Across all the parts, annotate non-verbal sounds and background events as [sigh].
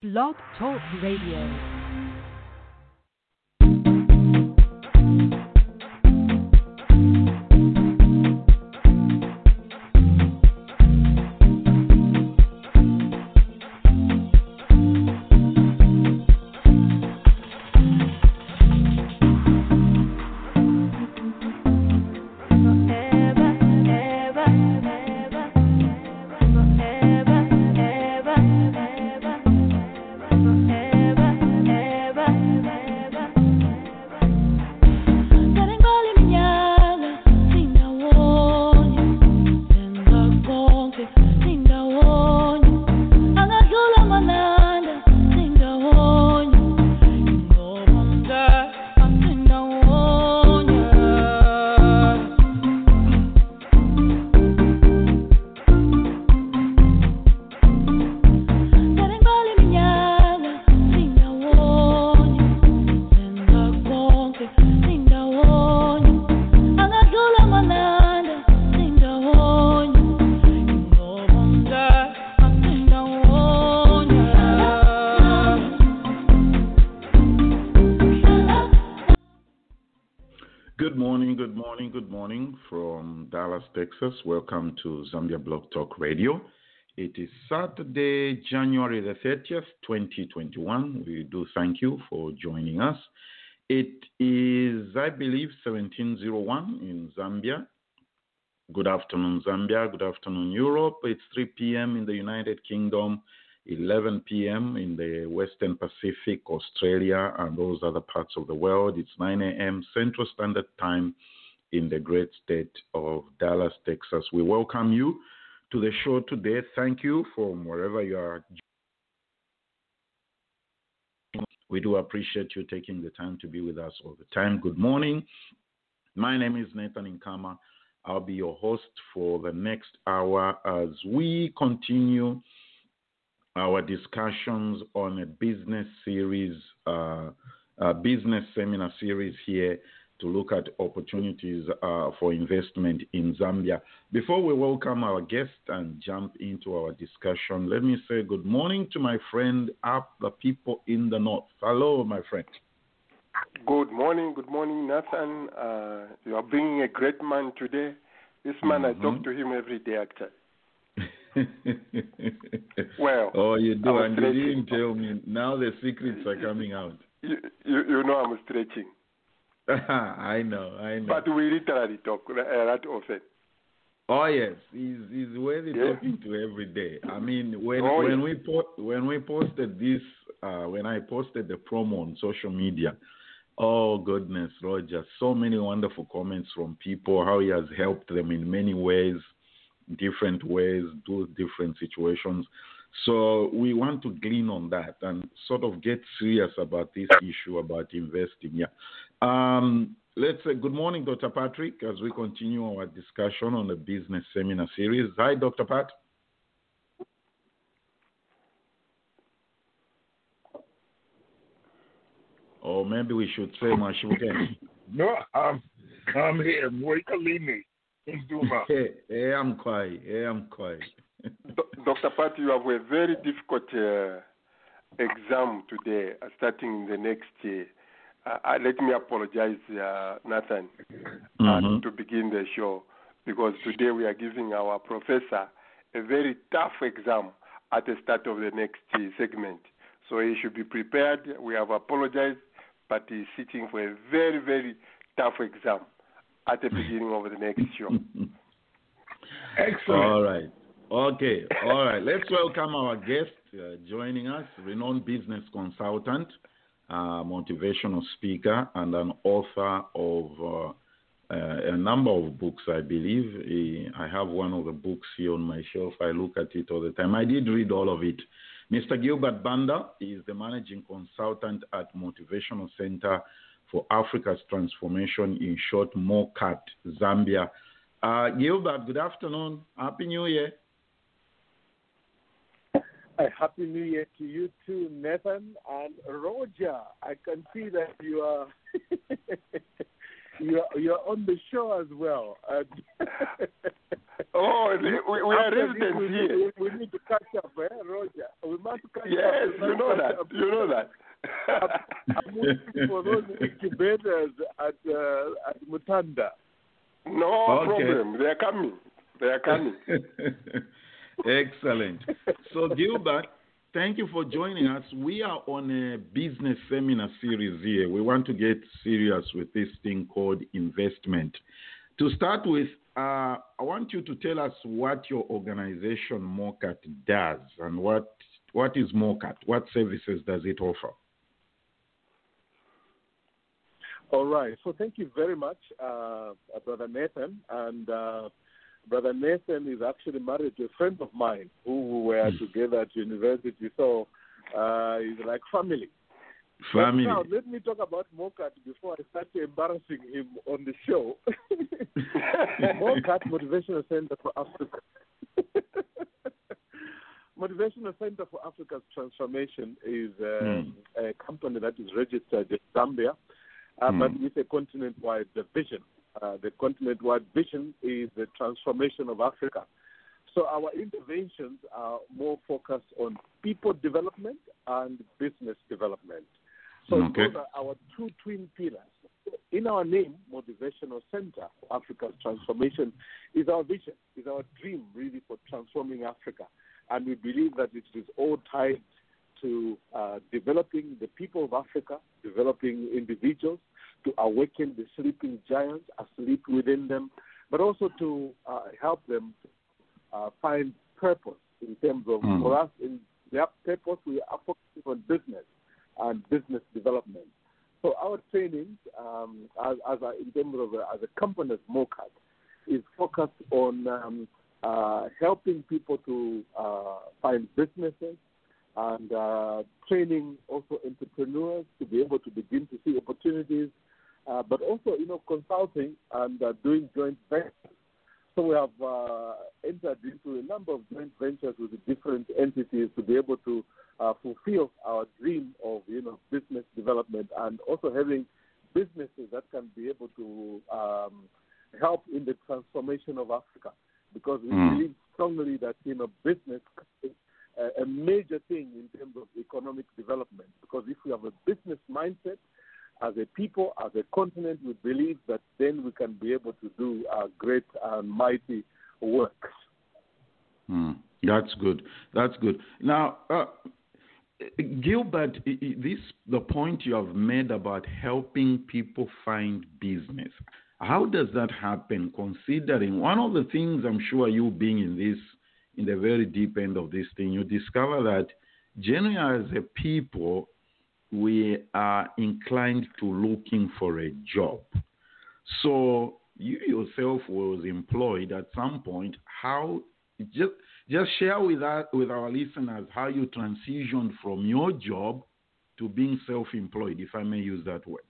Blog Talk Radio. Dallas, Texas. Welcome to Zambia Blog Talk Radio. It is Saturday, January the 30th, 2021. We do thank you for joining us. It is, I believe, 1701 in Zambia. Good afternoon, Zambia. Good afternoon, Europe. It's 3 p.m. in the United Kingdom, 11 p.m. in the Western Pacific, Australia, and those other parts of the world. It's 9 a.m. Central Standard Time in the great state of Dallas, Texas. We welcome you to the show today. Thank you from wherever you are. We do appreciate you taking the time to be with us all the time. Good morning. My name is Nathan Nkama. I'll be your host for the next hour as we continue our discussions on a business series, uh, a business seminar series here to look at opportunities uh, for investment in Zambia. Before we welcome our guest and jump into our discussion, let me say good morning to my friend up the people in the north. Hello, my friend. Good morning, good morning, Nathan. Uh, you are bringing a great man today. This man, Mm-hmm. I talk to him every day, actually. [laughs] Well, oh, you do, and you didn't tell me. Now the secrets are coming out. You, you, you know I'm stretching, [laughs] I know, I know. but we literally talk uh, that often. Oh yes, he's he's worthy Yeah. talking to every day. I mean, when Oh, when yeah. we po- when we posted this, uh, when I posted the promo on social media, oh goodness, Roger, so many wonderful comments from people how he has helped them in many ways, different ways, do different situations. So we want to glean on that and sort of get serious about this issue about investing. Yeah. Um, let's say good morning, Dr. Patrick, as we continue our discussion on the business seminar series. Hi, Dr. Pat. Or maybe we should say Mashuke. No, I'm I'm here. Mwikalini Nduma. hey, hey, I'm quiet. Hey, I'm quiet. Dr. Pat, you have a very difficult uh, exam today, uh, starting in the next year. Uh, uh, let me apologize, uh, Nathan, uh, Mhm. to begin the show, because today we are giving our professor a very tough exam at the start of the next uh, segment. So he should be prepared. We have apologized, but he's sitting for a very, very tough exam at the beginning of the next show. [laughs] Excellent. All right. Okay. All right. Let's welcome our guest uh, joining us, renowned business consultant, uh, motivational speaker, and an author of uh, a number of books, I believe. I have one of the books here on my shelf. I look at it all the time. I did read all of it. Mr. Gilbert Banda is the managing consultant at Motivational Center for Africa's Transformation, in short, MOCAT, Zambia. Uh, Gilbert, good afternoon. Happy New Year. A happy New Year to you too, Nathan and Roger. I can see that you are [laughs] you are you are on the show as well. [laughs] Oh, we, we are residents we, here. need- We, we need to catch up, eh, Roger? We must catch up. Yes, you know that. You know that. I'm looking for those incubators at uh, at Mutanda. no Okay. problem. They are coming. They are coming. [laughs] Excellent. So, Gilbert, thank you for joining us. We are on a business seminar series here. We want to get serious with this thing called investment. To start with, uh, I want you to tell us what your organization MOCAT does and what what is MOCAT? What services does it offer? All right. So thank you very much, uh, Brother Nathan. And uh, Brother Nathan is actually married to a friend of mine who were together at university. So uh, he's like family. But Family. Now, let me talk about MOCAT before I start embarrassing him on the show. [laughs] MOCAT, Motivational Center for Africa. [laughs] Motivational Center for Africa's Transformation is um, a company that is registered in Zambia, uh, but Hmm. with a continent-wide vision. Uh, the continent-wide vision is the transformation of Africa. So our interventions are more focused on people development and business development. So Okay. those are our two twin pillars. In our name, Motivational Center for Africa's Transformation is our vision, is our dream really for transforming Africa. And we believe that it is all tied to uh, developing the people of Africa, developing individuals, to awaken the sleeping giants asleep within them, but also to uh, help them uh, find purpose in terms of, Mm. for us, in their purpose, we are focusing on business and business development. So our trainings, um, as, as a, in terms of a, as a company as MOCAT, is focused on um, uh, helping people to uh, find businesses and uh, training also entrepreneurs to be able to begin to see opportunities, uh, but also you know consulting and uh, doing joint ventures. So we have uh, entered into a number of joint ventures with different entities to be able to uh, fulfill our dream of you know business development and also having businesses that can be able to um, help in the transformation of Africa because we Mm. believe strongly that you know business a, major thing in terms of economic development because if we have a business mindset as a people, as a continent, we believe that then we can be able to do uh, great and mighty works. Hmm. That's good. That's good. Now, uh, Gilbert, this the point you have made about helping people find business. How does that happen? Considering one of the things I'm sure you being in this, in the very deep end of this thing, you discover that generally as a people, we are inclined to looking for a job. So you yourself was employed at some point. How just just share with us with our listeners how you transitioned from your job to being self-employed, if I may use that word.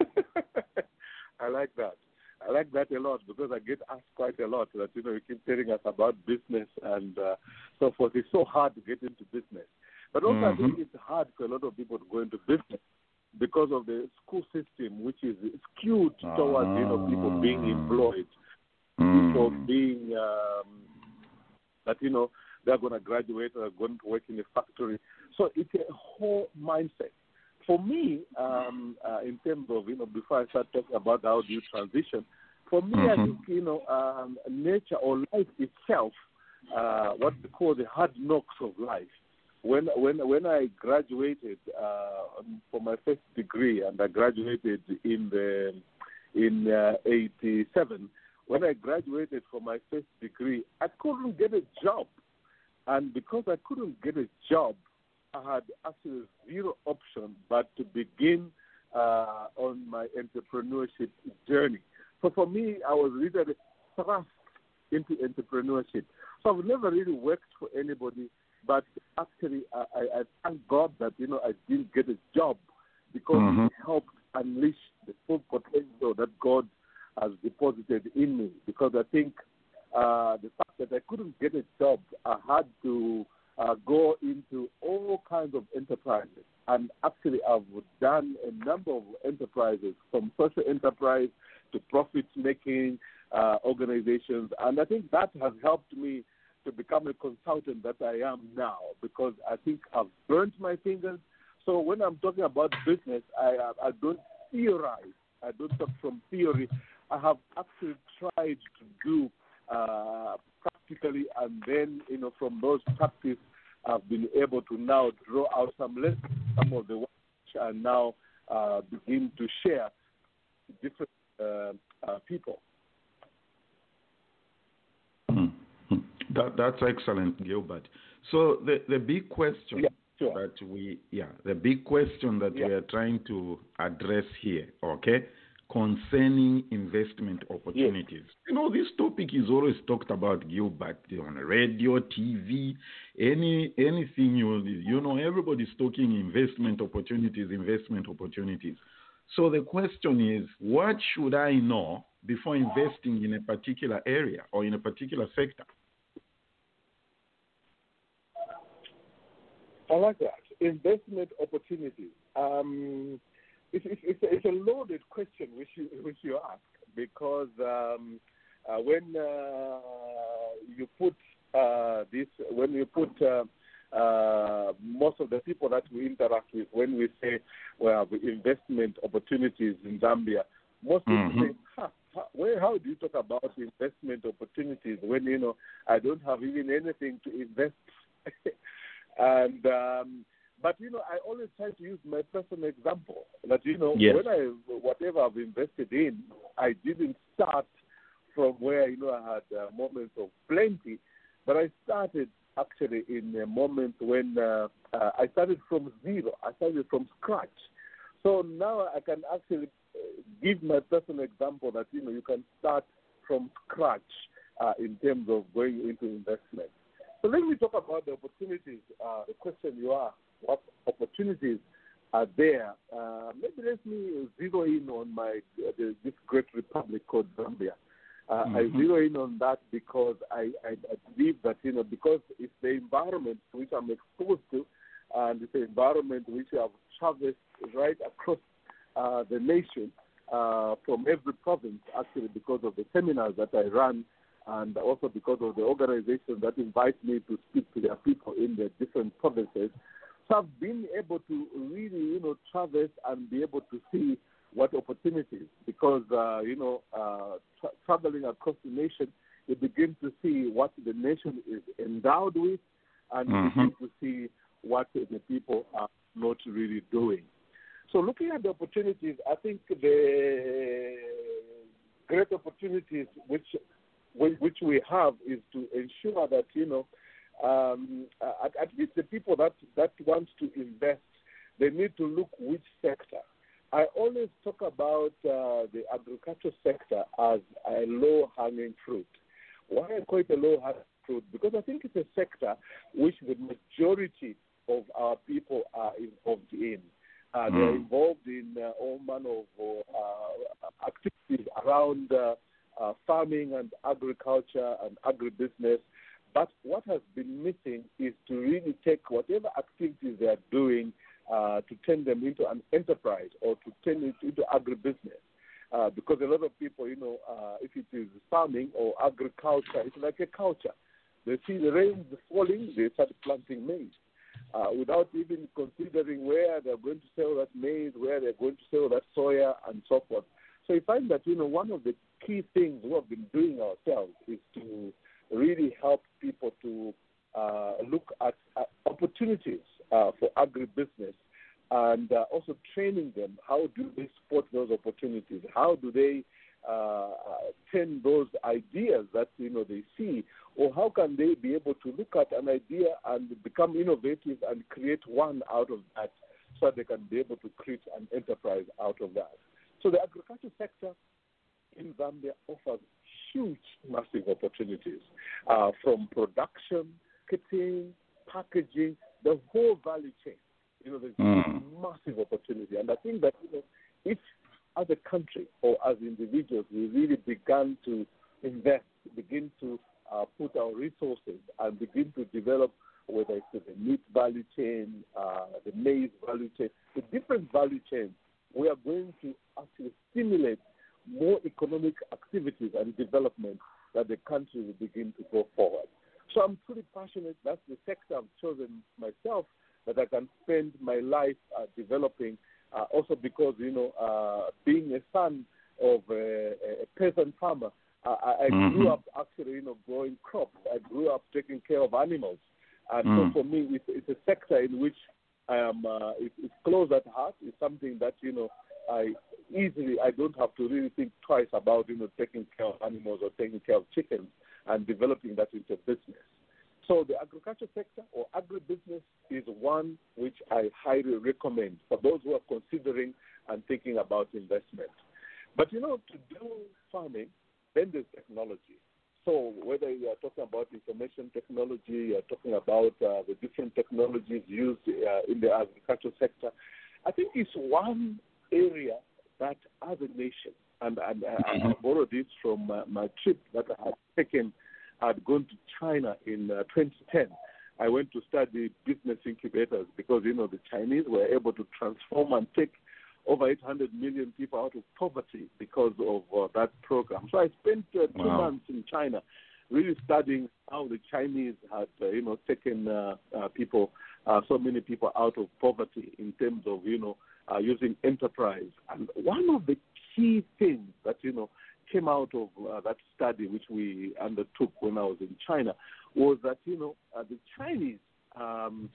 [laughs] I like that. I like that a lot because I get asked quite a lot that you know you keep telling us about business and uh, so forth. It's so hard to get into business, but also I think Mhm. it's hard for a lot of people to go into business because of the school system, which is skewed towards you know people being Ah. employed, Mm. people being um, that you know they're going to graduate or going to work in a factory. So it's a whole mindset. For me, um, uh, in terms of you know, before I start talking about how do you transition, for me, I Mhm. think you know, um, nature or life itself, uh, what we call the hard knocks of life. When when when I graduated uh, for my first degree, and I graduated in the in uh, '87. When I graduated for my first degree, I couldn't get a job, and because I couldn't get a job, I had actually zero option but to begin uh, on my entrepreneurship journey. So for me, I was really thrust into entrepreneurship. So I've never really worked for anybody, but actually, I, I, I thank God that you know I didn't get a job because Mhm. it helped unleash the full potential that God has deposited in me. Because I think uh, the fact that I couldn't get a job, I had to uh, go into all kinds of enterprises. And actually, I've done a number of enterprises, from social enterprise to profit making uh, organizations. And I think that has helped me to become a consultant that I am now because I think I've burnt my fingers. So when I'm talking about business, I I don't theorize. I don't talk from theory. I have actually tried to do uh, practically, and then you know from those practice, I've been able to now draw out some lessons, some of the which I now uh, begin to share to different uh, uh people. Hmm. Hmm. That, that's excellent, Gilbert. So the, the big question yeah, sure. that we yeah the big question that yeah. we are trying to address here, okay, concerning investment opportunities. Yes. You know, this topic is always talked about, Gilbert, on radio, TV, any anything you you know, everybody's talking investment opportunities, investment opportunities. So the question is, what should I know before investing in a particular area or in a particular sector? I like that. Investment opportunities. Um, it's, it's, it's, a, it's, a, loaded question which you, which you ask because um, uh, when uh, you put uh, this, when you put uh, uh, most of the people that we interact with, when we say we have investment opportunities in Zambia, most people mm-hmm. say, huh, how, where, how do you talk about investment opportunities when you know I don't have even anything to invest? [laughs] and um, but you know, I always try to use my personal example. That you know, yes. when I whatever I've invested in, I didn't start from where you know I had uh, moments of plenty, but I started actually in a moment when uh, uh, I started from zero. I started from scratch. So now I can actually uh, give my personal example that you know you can start from scratch uh, in terms of going into investment. So let me talk about the opportunities. Uh, the question you asked what opportunities are there. Uh, maybe let me zero in on my uh, this great republic called Zambia. Uh, mm-hmm. I zero in on that because I, I, I, believe that you know because it's the environment which I'm exposed to, and it's the environment which I've traversed right across uh, the nation uh, from every province actually because of the seminars that I run and also because of the organizations that invite me to speak to their people in the different provinces. So I've been able to really, you know, traverse and be able to see what opportunities, because, uh, you know, uh, tra- traveling across the nation, you begin to see what the nation is endowed with and mm-hmm. you begin to see what the people are not really doing. So looking at the opportunities, I think the great opportunities which which we have is to ensure that you know um, at, at, least the people that, that want to invest, they need to look which sector. I always talk about uh, the agricultural sector as a low-hanging fruit. Why I call it a low-hanging fruit? Because I think it's a sector which the majority of our people are involved in. Uh, mm. They're involved in uh, all manner of uh, activities around uh, uh, farming and agriculture and agribusiness but what has been missing is to really take whatever activities they are doing uh, to turn them into an enterprise or to turn it into agribusiness. Uh, because a lot of people, you know, uh, if it is farming or agriculture, it's like a culture. They see the rain falling, they start planting maize. Uh, without even considering where they're going to sell that maize, where they're going to sell that soya, and so forth. So you find that you know one of the key things we have been doing ourselves is to really help people to uh, look at, opportunities uh, for agribusiness and uh, also training them. How do they support those opportunities? How do they uh, turn those ideas that you know they see, or how can they be able to look at an idea and become innovative and create one out of that, so they can be able to create an enterprise out of that. So the agriculture sector in Zambia offers huge, massive opportunities uh, from production, kitting, packaging, the whole value chain. You know, there's mm. massive opportunity, and I think that you know, if as a country or as individuals we really began to invest, begin to uh, put our resources and begin to develop whether it's the meat value chain, uh, the maize value chain, the different value chains, we are going to actually stimulate more economic activities and development that the country will begin to go forward. So I'm pretty passionate. That's the sector I've chosen myself that I can spend my life uh, developing. Uh, also because you know, uh, being a son of a, a peasant farmer, I, I Mhm. grew up actually, you know, growing crops. I grew up taking care of animals, and Mm. so for me, it's, it's a sector in which I am. Uh, it, it's close at heart. It's something that you know, I easily I don't have to really think twice about you know taking care of animals or taking care of chickens and developing that into business. So the agriculture sector or agribusiness is one which I highly recommend for those who are considering and thinking about investment. But you know, to do farming, then there's technology. So whether you are talking about information technology, you are talking about uh, the different technologies used uh, in the agriculture sector, I think it's one area that as a nation, and, and I, I borrowed this from uh, my trip that I had taken, I had gone to China in uh, 2010. I went to study business incubators because, you know, the Chinese were able to transform and take over 800 million people out of poverty because of uh, that program. So I spent uh, two Wow. months in China really studying how the Chinese had, uh, you know, taken uh, uh, people, uh, so many people out of poverty in terms of, you know, uh, using enterprise. And one of the key things that, you know, came out of uh, that study, which we undertook when I was in China, was that, you know, uh, the Chinese um,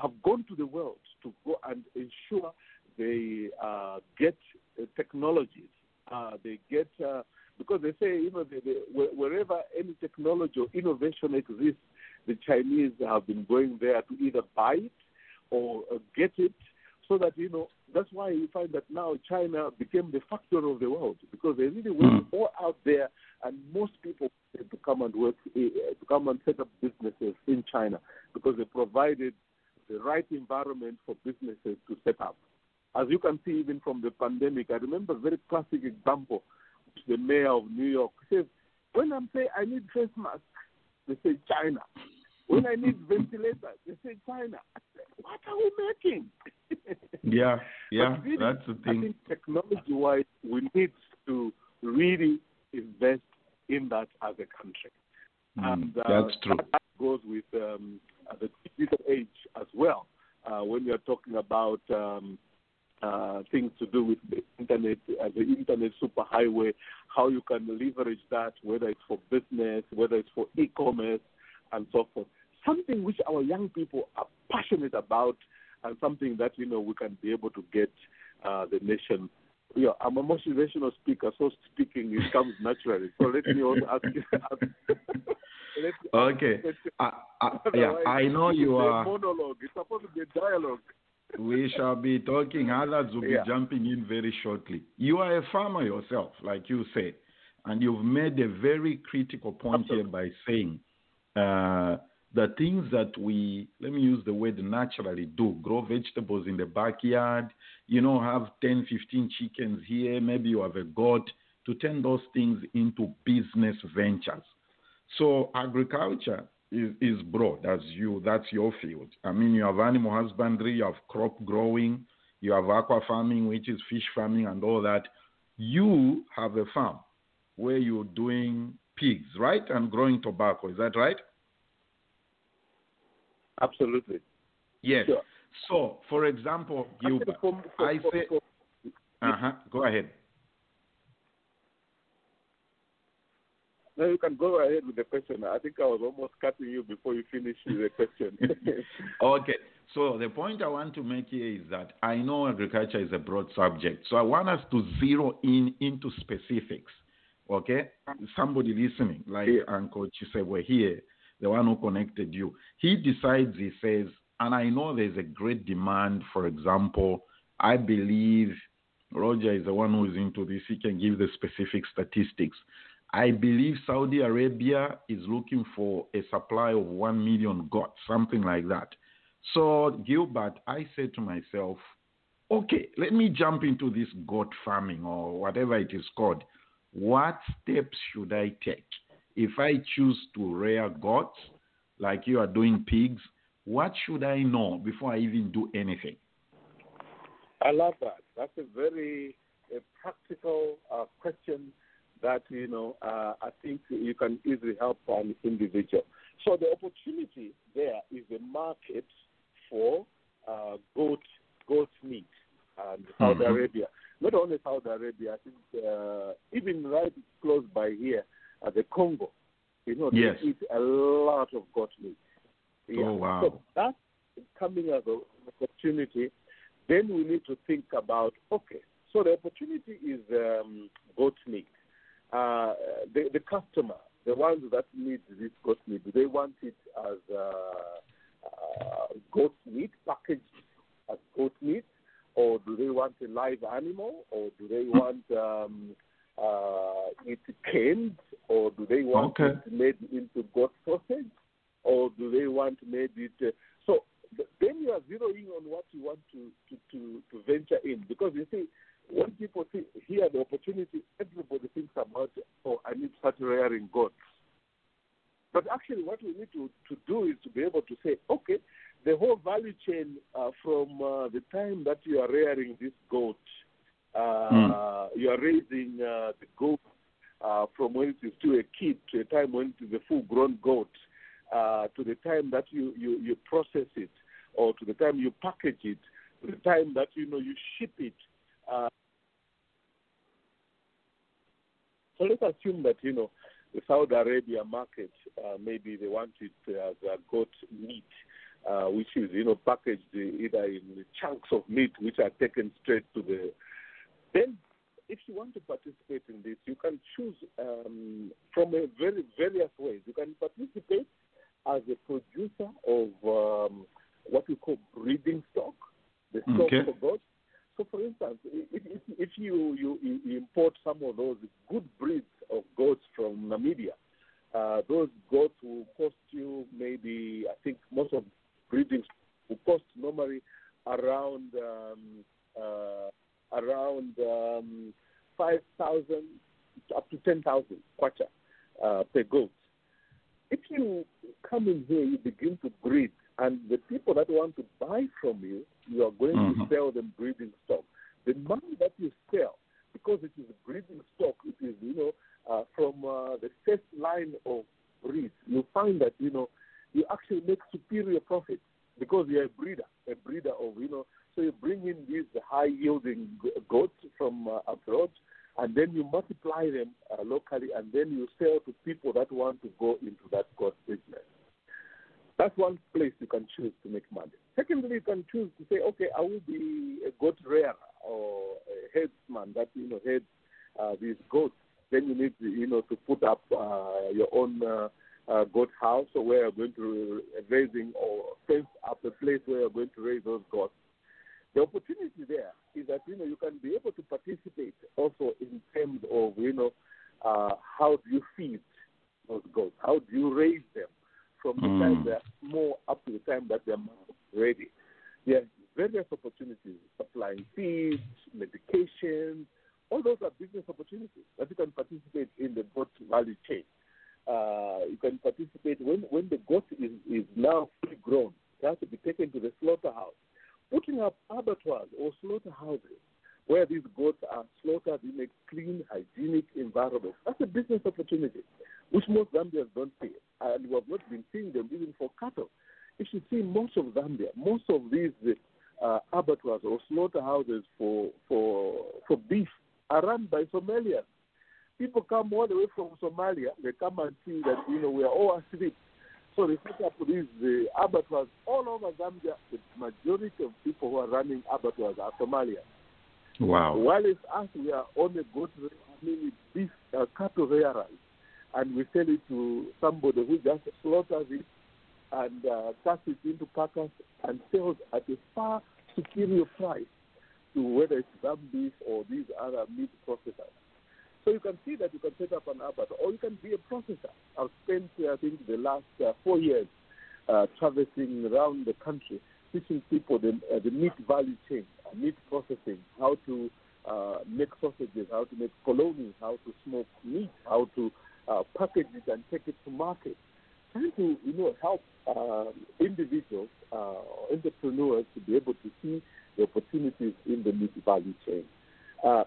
have gone to the world to go and ensure they uh, get uh, technologies. Uh, they get uh, because they say you know they, they, wherever any technology or innovation exists, the Chinese have been going there to either buy it or get it. So that you know that's why you find that now China became the factor of the world because they really went all out there, and most people to come and work uh, to come and set up businesses in China because they provided the right environment for businesses to set up. As you can see, even from the pandemic, I remember a very classic example. which The mayor of New York says, "When I'm saying I need face masks, they say China. When I need [laughs] ventilators, they say China. What are we making?" [laughs] Yeah, yeah, really, that's the thing. I think technology-wise, we need to really invest in that as a country. Mm, And uh, that's true. That goes with um, the digital age as well. Uh, when you're talking about um, uh, things to do with the internet, uh, the internet superhighway, how you can leverage that, whether it's for business, whether it's for e-commerce, and so forth. Something which our young people are passionate about, and something that you know we can be able to get uh, the nation. Yeah, I'm a motivational speaker, so speaking it comes naturally. So let me also ask you. [laughs] ask Okay. I, I, yeah, I know you will be a are. monologue. It's supposed to be a dialogue. We shall be talking. Others will be Yeah. jumping in very shortly. You are a farmer yourself, like you said, and you've made a very critical point here by saying uh, the things that we, let me use the word naturally do, grow vegetables in the backyard, you know, have 10, 15 chickens here, maybe you have a goat, to turn those things into business ventures. So agriculture is, is broad as you that's your field. I mean you have animal husbandry, you have crop growing, you have aqua farming, which is fish farming and all that. You have a farm where you're doing pigs, right? And growing tobacco, is that right? Absolutely. Yes. Sure. So for example, Gilbert, for- for- I say uh-huh, go ahead. No, you can go ahead with the question. I think I was almost cutting you before you finished the question. [laughs] Okay. So the point I want to make here is that I know agriculture is a broad subject. So I want us to zero in into specifics. Okay? Somebody listening, like Yeah. Uncle Chisebwe here, the one who connected you, he decides, he says, and I know there's a great demand, for example, I believe Roger is the one who is into this. He can give the specific statistics. I believe Saudi Arabia is looking for a supply of 1 million goats, something like that. So, Gilbert, I said to myself, okay, let me jump into this goat farming or whatever it is called. What steps should I take? If I choose to rear goats, like you are doing pigs, what should I know before I even do anything? I love that. That's a very a practical uh, question that you know uh, I think you can easily help an individual. So the opportunity there is a market for uh, goat goat meat and Saudi Mhm. Arabia. Not only Saudi Arabia, I think uh, even right close by here, uh, the Congo. You know, Yes. they eat a lot of goat meat. Oh, wow. So that's coming as an opportunity. Then we need to think about okay. So the opportunity is um, goat meat. Uh, the, the customer, the ones that need this goat meat, do they want it as uh, uh, goat meat packaged as goat meat, or do they want a live animal, or do they want um, uh, it canned, or do they want Okay. it made into goat sausage, or do they want made it? Uh, so th- then you are zeroing on what you want to, to, to, to venture in, because you see, when people see, hear the opportunity, everybody thinks about, oh, I need to start rearing goats. But actually, what we need to, to do is to be able to say, okay, the whole value chain uh, from uh, the time that you are rearing this goat, uh, you are raising uh, the goat uh, from when it is still a kid to a time when it is a full grown goat, to the time that you, you, you process it, or to the time you package it, to the time that you know you ship it. So let's assume that you know the Saudi Arabia market, uh, maybe they want it as goat meat, uh, which is you know packaged either in chunks of meat which are taken straight to the. Then, if you want to participate in this, you can choose um, from a very various ways. You can participate as a producer of um, what we call breeding stock, the stock Okay. for goats. So, for instance, if, if, if you, you, you import some of those good breeds of goats from Namibia, uh, those goats will cost you maybe, I think most of breeding will cost normally around um, uh, around um, five thousand up to ten thousand kwacha uh, per goat. If you come in here, you begin to breed, and the people that want to buy from you, you are going Mhm. to sell them breeding stock. The money that you sell, because it is breeding stock, it is you know uh, from uh, the first line of breed. You find that you know you actually make superior profits because you're a breeder, a breeder of you know. So you bring in these high yielding goats from uh, abroad, and then you multiply them uh, locally, and then you sell to people that want to go into that goat business. That's one place you can choose to make money. Secondly, you can choose to say, okay, I will be a goat rearer or a headsman that you know heads uh, these goats. Then you need to, you know to put up uh, your own uh, uh, goat house or where you're going to raising or fence up a place where you're going to raise those goats. The opportunity there is that you know you can be able to participate also in terms of you know uh, how do you feed those goats? How do you raise them from the Mm. time they're small up to the time that they're ready? There are various opportunities: supplying feed, medication. All those are business opportunities that you can participate in the goat value chain. Uh, you can participate when when the goat is, is now fully grown. It has to be taken to the slaughterhouse putting up abattoirs or slaughterhouses where these goats are slaughtered in a clean, hygienic environment. That's a business opportunities, which most Zambians don't see. And we have not been seeing them even for cattle. If you see most of Zambia, most of these uh, abattoirs or slaughterhouses for, for, for beef are run by Somalians. People come all the way from Somalia. They come and see that, you know, we are all asleep. So they set up these uh, abattoirs all over Zambia. The majority of people who are running abattoirs are Somalians. Wow. While it's us, we are on a I mean, beef uh, cattle rearers, and we sell it to somebody who just slaughters it and uh, cuts it into packers and sells at a far superior price to whether it's lamb beef or these other meat processors. So you can see that you can set up an abattoir, or you can be a processor. I've spent, I think, the last uh, four years uh, traversing around the country, teaching people the, uh, the meat value chain, uh, meat processing, how to uh, make sausages, how to make polony, how to smoke meat, how to uh, package it and take it to market. Trying to, you know, help uh, individuals, uh, entrepreneurs to be able to see the opportunities in the meat value chain. Uh,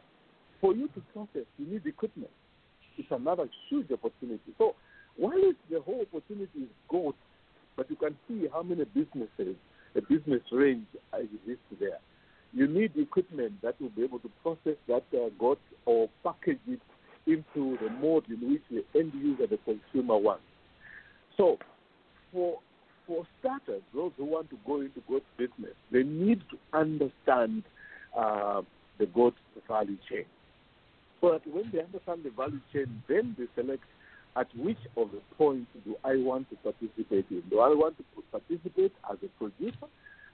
for you to process, you need equipment. It's another huge opportunity. So while the whole opportunity is goat, but you can see how many businesses, a business range exists there. You need equipment that will be able to process that uh, goat or package it into the mode in which the end user, the consumer wants. So, for for starters, those who want to go into goat business, they need to understand uh, the goat value chain. That when they understand the value chain, then they select at which of the points do I want to participate in? Do I want to participate as a producer?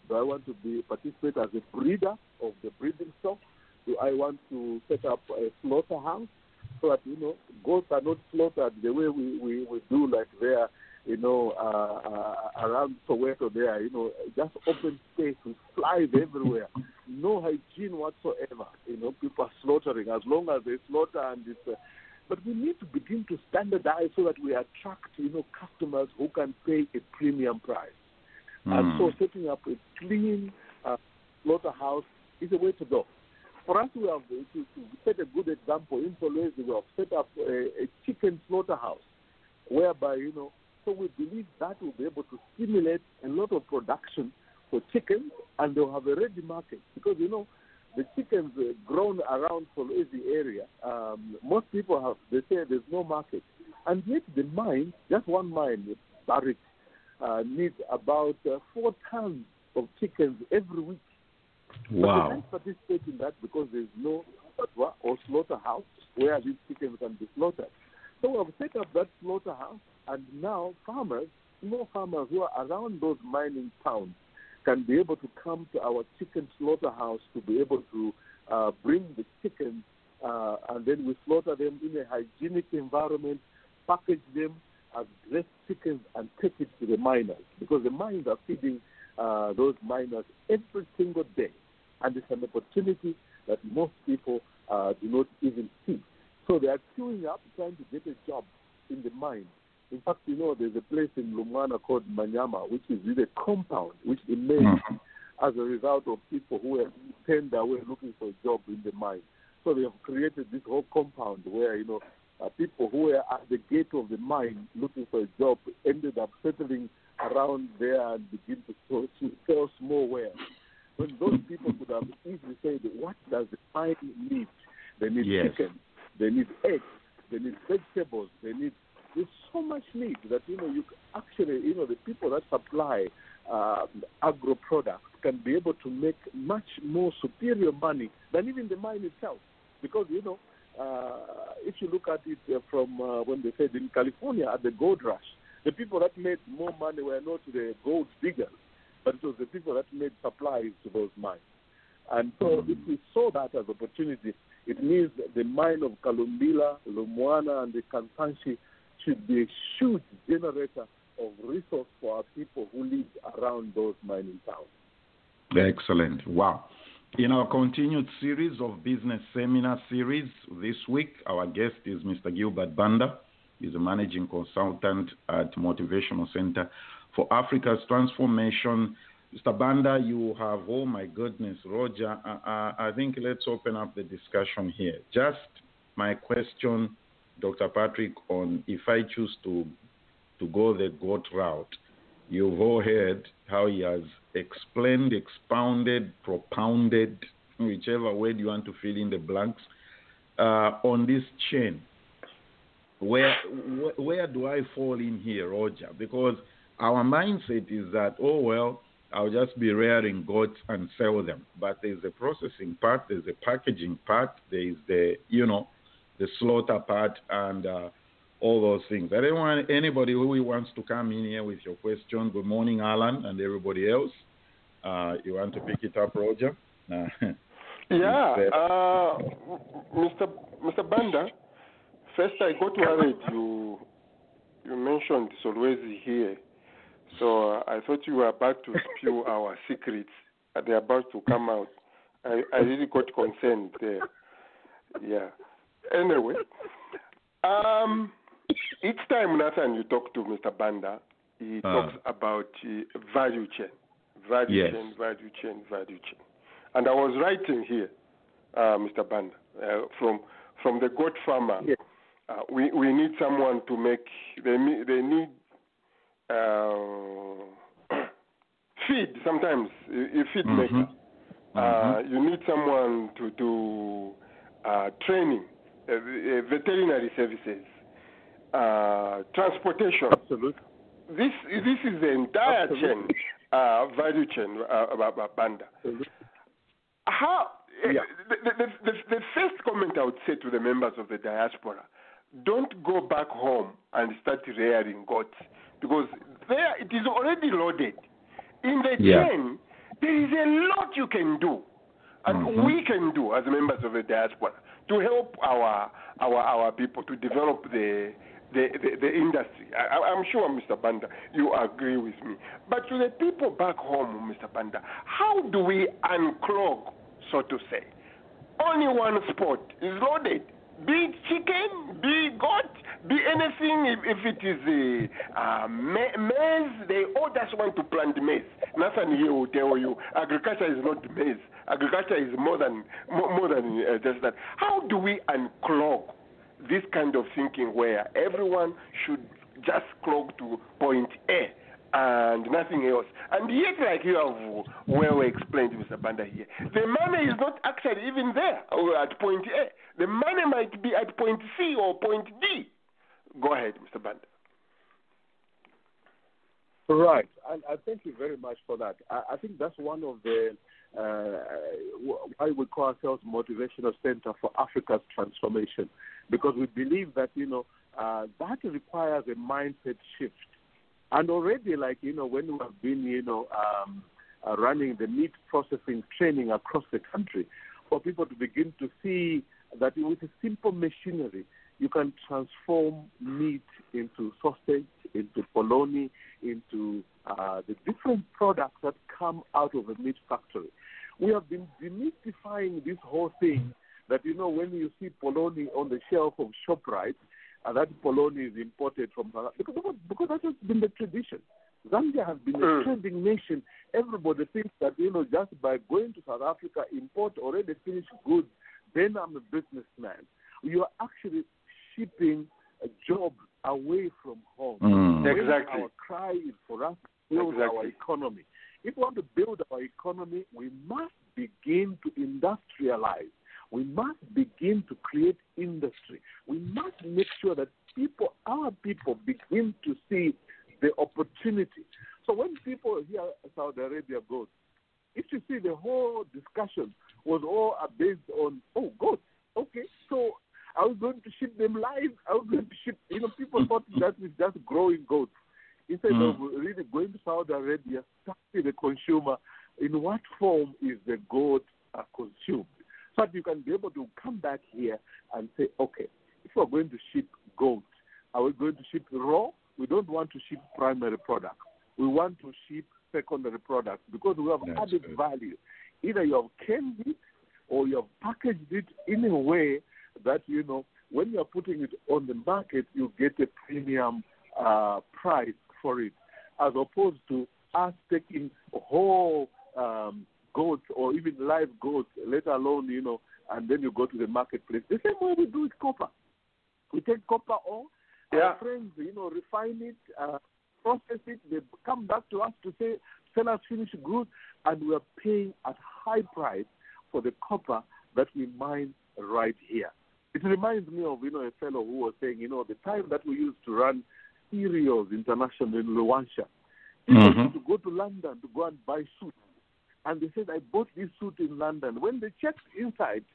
Do I want to be participate as a breeder of the breeding stock? Do I want to set up a slaughterhouse so that you know goats are not slaughtered the way we, we, we do like there, you know, uh, uh, around Soweto there, you know, just open space with flies everywhere, no hygiene whatsoever. You know, people are slaughtering as long as they slaughter and it's. Uh, but we need to begin to standardize so that we attract, you know, customers who can pay a premium price. Mm. And so setting up a clean uh, slaughterhouse is a way to go. For us, we have to, to set a good example. In Solwezi, we have set up a, a chicken slaughterhouse whereby, you know, so we believe that will be able to stimulate a lot of production for chickens and they'll have a ready market because, you know, the chickens uh, grown around Solwezi area, um, most people have, they say there's no market. And yet the mine, just one mine, Barrick, uh, needs about uh, four tons of chickens every week. Wow. But they can't participate in that because there's no abattoir or slaughterhouse where these chickens can be slaughtered. So we have set up that slaughterhouse, and now farmers, small farmers who are around those mining towns, can be able to come to our chicken slaughterhouse to be able to uh, bring the chickens uh, and then we slaughter them in a hygienic environment, package them as dressed chickens and take it to the miners because the mines are feeding uh, those miners every single day. And it's an opportunity that most people uh, do not even see. So they are queuing up trying to get a job in the mine in fact, you know, there's a place in Lumwana called Manyama, which is really a compound which emerged mm-hmm. as a result of people who were turned away looking for a job in the mine. So they have created this whole compound where, you know, uh, people who were at the gate of the mine looking for a job ended up settling around there and begin to sell, to sell small wares. When those people could have easily said, what does the mine need? They need yes. chicken, they need eggs, they need vegetables, they need there's so much need that you know you actually you know the people that supply uh, agro products can be able to make much more superior money than even the mine itself, because you know if you look at it uh, from uh, when they said in California at the gold rush, the people that made more money were not the gold diggers, but it was the people that made supplies to those mines. And so, mm-hmm. if we saw that as opportunity, it means the mine of Kalumbila, Lumwana, and the Kansanshi should be a huge generator of resource for our people who live around those mining towns. Excellent. Wow. In our continued series of business seminar series this week, our guest is Mr. Gilbert Banda. He's a managing consultant at Motivational Center for Africa's Transformation. Mr. Banda, you have, oh my goodness, Roger, I, I, I think let's open up the discussion here. Just my question Dr. Patrick on if I choose to to go the goat route. You've all heard how he has explained, expounded, propounded, whichever word you want to fill in the blanks, uh, on this chain. Where, where where do I fall in here, Roger? Because our mindset is that oh well, I'll just be rearing goats and sell them. But there's a processing part, there's a packaging part, there is the you know the slaughter part, and uh, all those things. I don't want anybody who wants to come in here with your question. Good morning, Alan, and everybody else. Uh, you want to pick it up, Roger? [laughs] Uh, yeah, uh, Mr. Mr. Banda. First, I got worried. You you mentioned Solwezi here, so uh, I thought you were about to spew [laughs] our secrets. They're about to come out. I, I really got concerned there. Yeah anyway, um, each time Nathan you talk to Mr. Banda, he uh. talks about uh, value chain, value yes. chain, value chain, value chain. And I was writing here, uh, Mr. Banda, uh, from from the goat farmer yes. uh, we we need someone to make they they need uh, [clears throat] feed sometimes a a feed Mhm. maker. Uh, you need someone to do uh, training, uh, uh, veterinary services, uh, transportation. Absolutely. This this is the entire chain, uh, value chain, uh, uh, uh, Banda. Absolutely. How eh, Yeah. the, the, the, the first comment I would say to the members of the diaspora: don't go back home and start rearing goats because there it is already loaded. In the Yeah. chain, there is a lot you can do, and Mhm. we can do as members of the diaspora to help our our our people to develop the. The, the, the industry. I, I'm sure, Mr. Banda, you agree with me. But to the people back home, Mr. Banda, how do we unclog, so to say? Only one spot is loaded. Be it chicken, be goat, be anything. If, if it is a ma- maize, they all just want to plant maize. Nothing here will tell you agriculture is not maize. Agriculture is more than more, more than uh, just that. How do we unclog this kind of thinking where everyone should just clog to point A and nothing else. And yet, like you have well explained, Mr. Banda here, the money is not actually even there or at point A. The money might be at point C or point D. Go ahead, Mr. Banda. Right, I thank you very much for that. I, I think that's one of the uh, why we call ourselves Motivational Center for Africa's Transformation, because we believe that you know uh, that requires a mindset shift. And already, like you know, when we have been you know um, uh, running the meat processing training across the country, for people to begin to see that with a simple machinery, you can transform meat into sausage, into polony, into uh, the different products that come out of a meat factory. We have been demystifying this whole thing that, you know, when you see polony on the shelf of ShopRite, uh, that polony is imported from South Africa because, because that has been the tradition. Zambia has been a Mm. trading nation. Everybody thinks that, you know, just by going to South Africa, import already finished goods, then I'm a businessman. You are actually shipping a job away from home. Mm. Exactly. Our cry is for us to build our economy. If we want to build our economy, we must begin to industrialize. We must begin to create industry. We must make sure that people, our people, begin to see the opportunity. So when people hear Saudi Arabia goes, if you see the whole discussion was all based on, oh, goats. Okay, so I was going to ship them live. I was going to ship, you know, people [laughs] thought that was just growing goats. Instead Mm. of really going to Saudi Arabia, studying the consumer, in what form is the gold uh, consumed? So that you can be able to come back here and say, okay, if we're going to ship gold, are we going to ship raw? We don't want to ship primary product. We want to ship secondary products because we have That's added good. value. Either you have canned it or you have packaged it in a way that, you know, when you're putting it on the market, you get a premium uh, price for it, as opposed to us taking whole um, goats or even live goats, let alone, you know, and then you go to the marketplace. The same way we do with copper. We take copper ore, Yeah. our friends, you know, refine it, uh, process it, they come back to us to say, sell us finished goods, and we are paying at high price for the copper that we mine right here. It reminds me of, you know, a fellow who was saying, you know, the time that we used to run Cereals International in Luanshya. People Mhm. used to go to London to go and buy suits. And they said, I bought this suit in London. When they checked inside,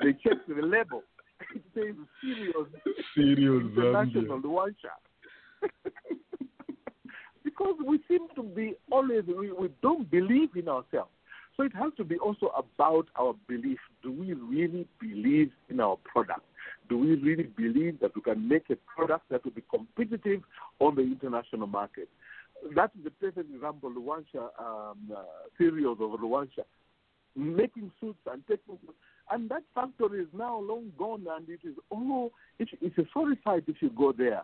they checked the label. [laughs] It says Serious, Serious International Luanshya. [laughs] because we seem to be always, we, we don't believe in ourselves. So it has to be also about our belief. Do we really believe in our product? Do we really believe that we can make a product that will be competitive on the international market? That is the perfect example, Luanshya, um, uh, cereals of Luanshya, making suits and taking, and that factory is now long gone, and it is all, it, it's a sorry sight if you go there.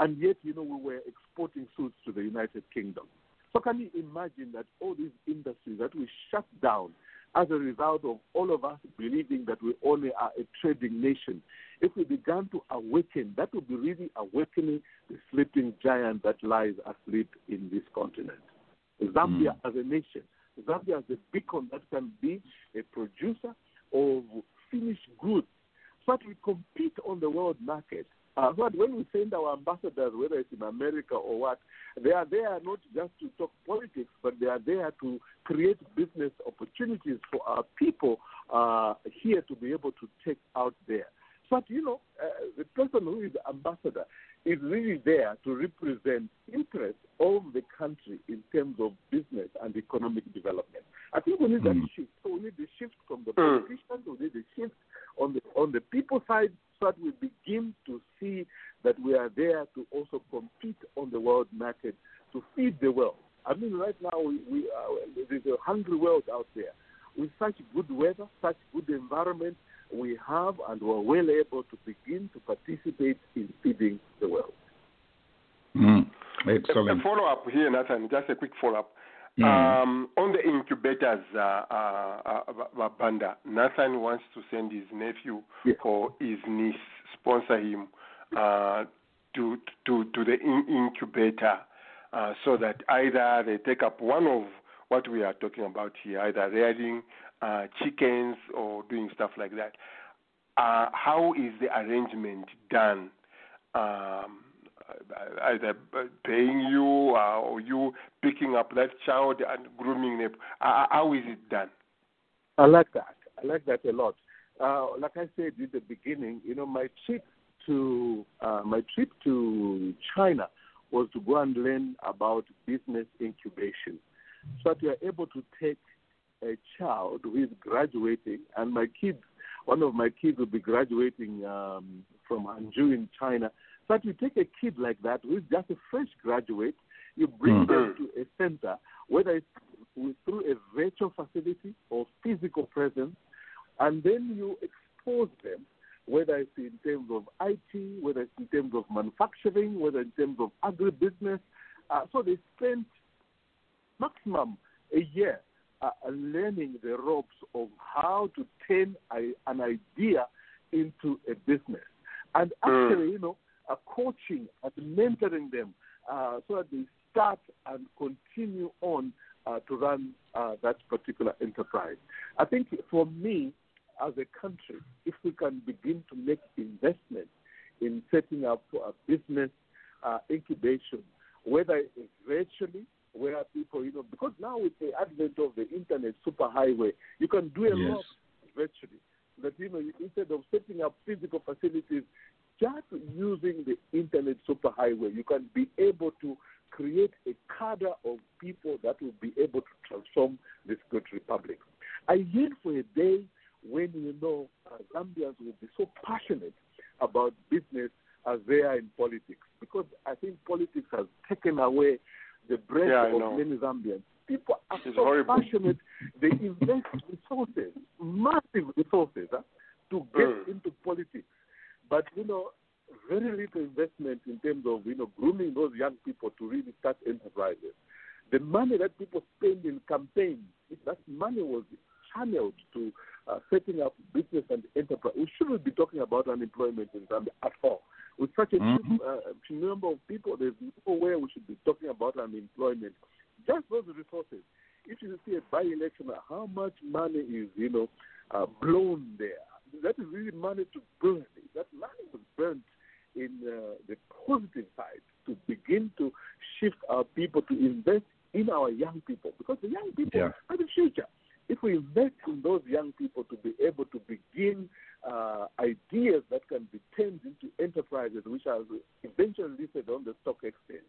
And yet, you know, we were exporting suits to the United Kingdom. So can you imagine that all these industries that we shut down, as a result of all of us believing that we only are a trading nation. If we began to awaken, that would be really awakening the sleeping giant that lies asleep in this continent. Zambia Mm. as a nation, Zambia as a beacon that can be a producer of finished goods but we compete on the world market. Uh, so when we send our ambassadors, whether it's in America or what, they are there not just to talk politics, but they are there to create business opportunities for our people uh, here to be able to take out there. But you know, uh, the person who is the ambassador is really there to represent interests of the country in terms of business and economic development. I think we need that Mm. shift. So we need the shift from the Mm. we need the shift on the on the people side that we begin to see that we are there to also compete on the world market to feed the world. I mean, right now we, we are, there's a hungry world out there. With such good weather, such good environment, we have and we're well able to begin to participate in feeding the world. Mm. A, a follow up here, Nathan. Just a quick follow up. Mm. Um, on the incubators, uh, uh, uh, Banda, Nathan wants to send his nephew Yeah. or his niece, sponsor him uh, to to to the in- incubator, uh, so that either they take up one of what we are talking about here, either rearing uh, chickens or doing stuff like that. Uh, how is the arrangement done? Um, either paying you uh, or you picking up that child and grooming them. How is it done? I like that. I like that a lot. Uh, like I said in the beginning, you know, my trip to uh, my trip to China was to go and learn about business incubation, so that we are able to take a child who is graduating, and my kids, one of my kids will be graduating um, from Hangzhou in China. That you take a kid like that who is just a fresh graduate, you bring Mm. them to a center, whether it's through a virtual facility or physical presence, and then you expose them, whether it's in terms of IT, whether it's in terms of manufacturing, whether in terms of agribusiness. Uh, so they spend maximum a year uh, learning the ropes of how to turn a, an idea into a business. And Mm. actually, you know, uh, coaching and mentoring them uh, so that they start and continue on uh, to run uh, that particular enterprise. I think for me, as a country, if we can begin to make investments in setting up a business uh, incubation, whether it's virtually, where people, you know, because now with the advent of the internet superhighway, you can do a Yes. lot virtually. That you know, instead of setting up physical facilities, just using the internet superhighway, you can be able to create a cadre of people that will be able to transform this great republic. I yearn for a day when you know uh, Zambians will be so passionate about business as they are in politics, because I think politics has taken away the breath Yeah, of know. many Zambians. People are It's so horrible. passionate; they invest resources, massive resources, huh, to get Mm. into politics. But you know, very little investment in terms of you know grooming those young people to really start enterprises. The money that people spend in campaigns, that money was channeled to uh, setting up business and enterprise. We shouldn't be talking about unemployment in Zambia at all. With such a Mhm. cheap, uh, number of people, there's no way we should be talking about unemployment. Just those resources. If you see a by-election, how much money is you know uh, blown there? That is really money to burn. That money was burnt in uh, the positive side to begin to shift our people to invest in our young people because the young people Yeah. are the future. If we invest in those young people to be able to begin uh, ideas that can be turned into enterprises which are eventually listed on the stock exchange,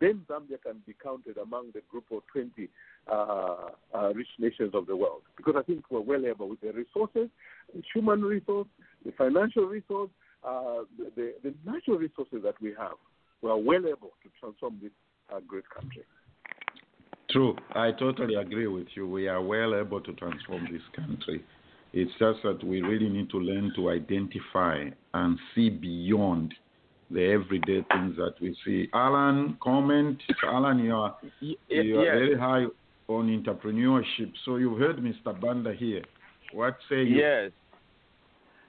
then Zambia can be counted among the group of 20 uh, uh, rich nations of the world. Because I think we're well able with the resources, the human resource, the financial resource, uh, the, the, the natural resources that we have. We are well able to transform this uh, great country. True. I totally agree with you. We are well able to transform this country. It's just that we really need to learn to identify and see beyond the everyday things that we see. Alan, comment. Alan, you are, you are yes. very high. on entrepreneurship. So you've heard Mr. Banda here. What say you? Yes.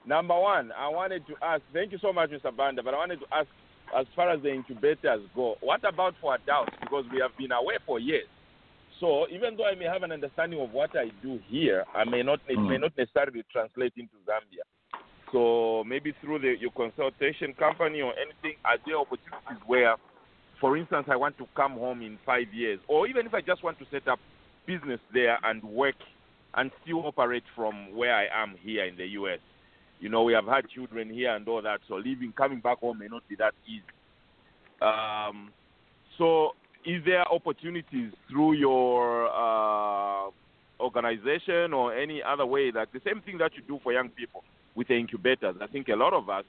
Number one, I wanted to ask. Thank you so much, Mr. Banda. But I wanted to ask, as far as the incubators go, what about for adults? Because we have been away for years. So even though I may have an understanding of what I do here, I may not it may Mm. not necessarily translate into Zambia. So maybe through the, your consultation company or anything, are there opportunities where, for instance, I want to come home in five years, or even if I just want to set up business there and work and still operate from where I am here in the U.S. You know, we have had children here and all that, so leaving, coming back home may not be that easy. Um, so, is there opportunities through your uh, organization or any other way, like the same thing that you do for young people with the incubators? I think a lot of us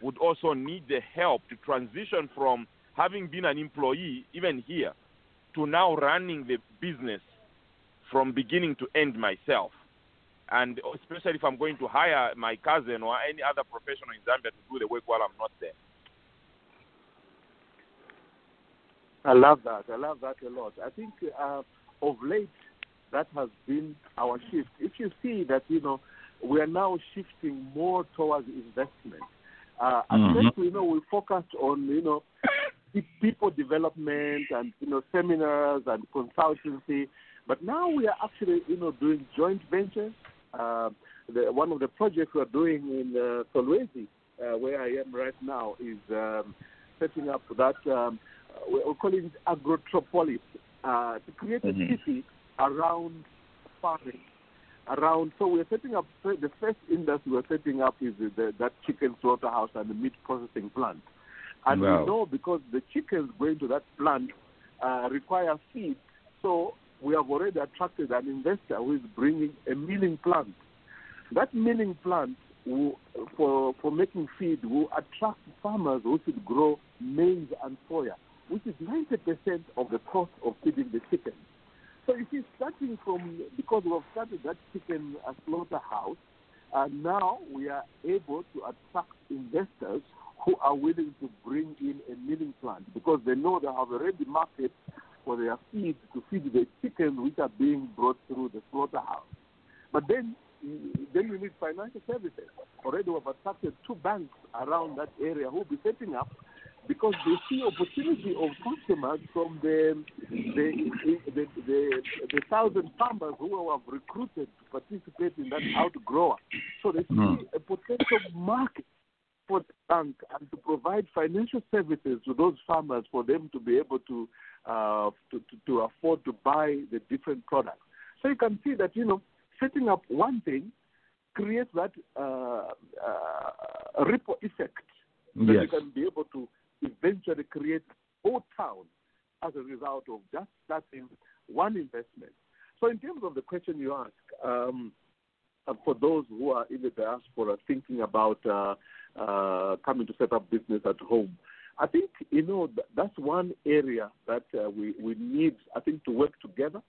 would also need the help to transition from having been an employee, even here, to now running the business from beginning to end myself. And especially if I'm going to hire my cousin or any other professional in Zambia to do the work while I'm not there. I love that. I love that a lot. I think uh, of late that has been our shift. If you see that, you know, we are now shifting more towards investment. Uh, At Mhm. first, you know, we focused on, you know, people development and, you know, seminars and consultancy. But now we are actually, you know, doing joint ventures. Uh, the, one of the projects we are doing in uh, Solwezi, uh, where I am right now, is um, setting up that um, uh, we're calling it agrotropolis uh, to create a Mhm. city around farming. Around, so we're setting up the first industry we're setting up is the, the, that chicken slaughterhouse and the meat processing plant, and Wow. we know because the chickens going to that plant uh, require feed, so we have already attracted an investor who is bringing a milling plant. That milling plant will, for for making feed will attract farmers who should grow maize and soya, which is 90% of the cost of feeding the chickens. So it is starting from because we have started that chicken uh, slaughterhouse, and now we are able to attract investors who are willing to bring in a milling plant because they know they have a ready market for their feed to feed the chickens which are being brought through the slaughterhouse. But then, then you need financial services. Already, we have attracted two banks around that area who will be setting up because they see opportunity of customers from the the the, the, the thousand farmers who have recruited to participate in that outgrower. So they see Hmm. a potential market for the bank and to provide financial services to those farmers for them to be able to uh, to, to, to afford to buy the different products. So you can see that you know setting up one thing creates that uh, uh, ripple effect that Yes. you can be able to eventually create whole town as a result of just starting one investment. So, in terms of the question you ask, um, uh, for those who are in the diaspora thinking about uh, uh, coming to set up business at home, I think you know that's one area that uh, we we need. I think to work together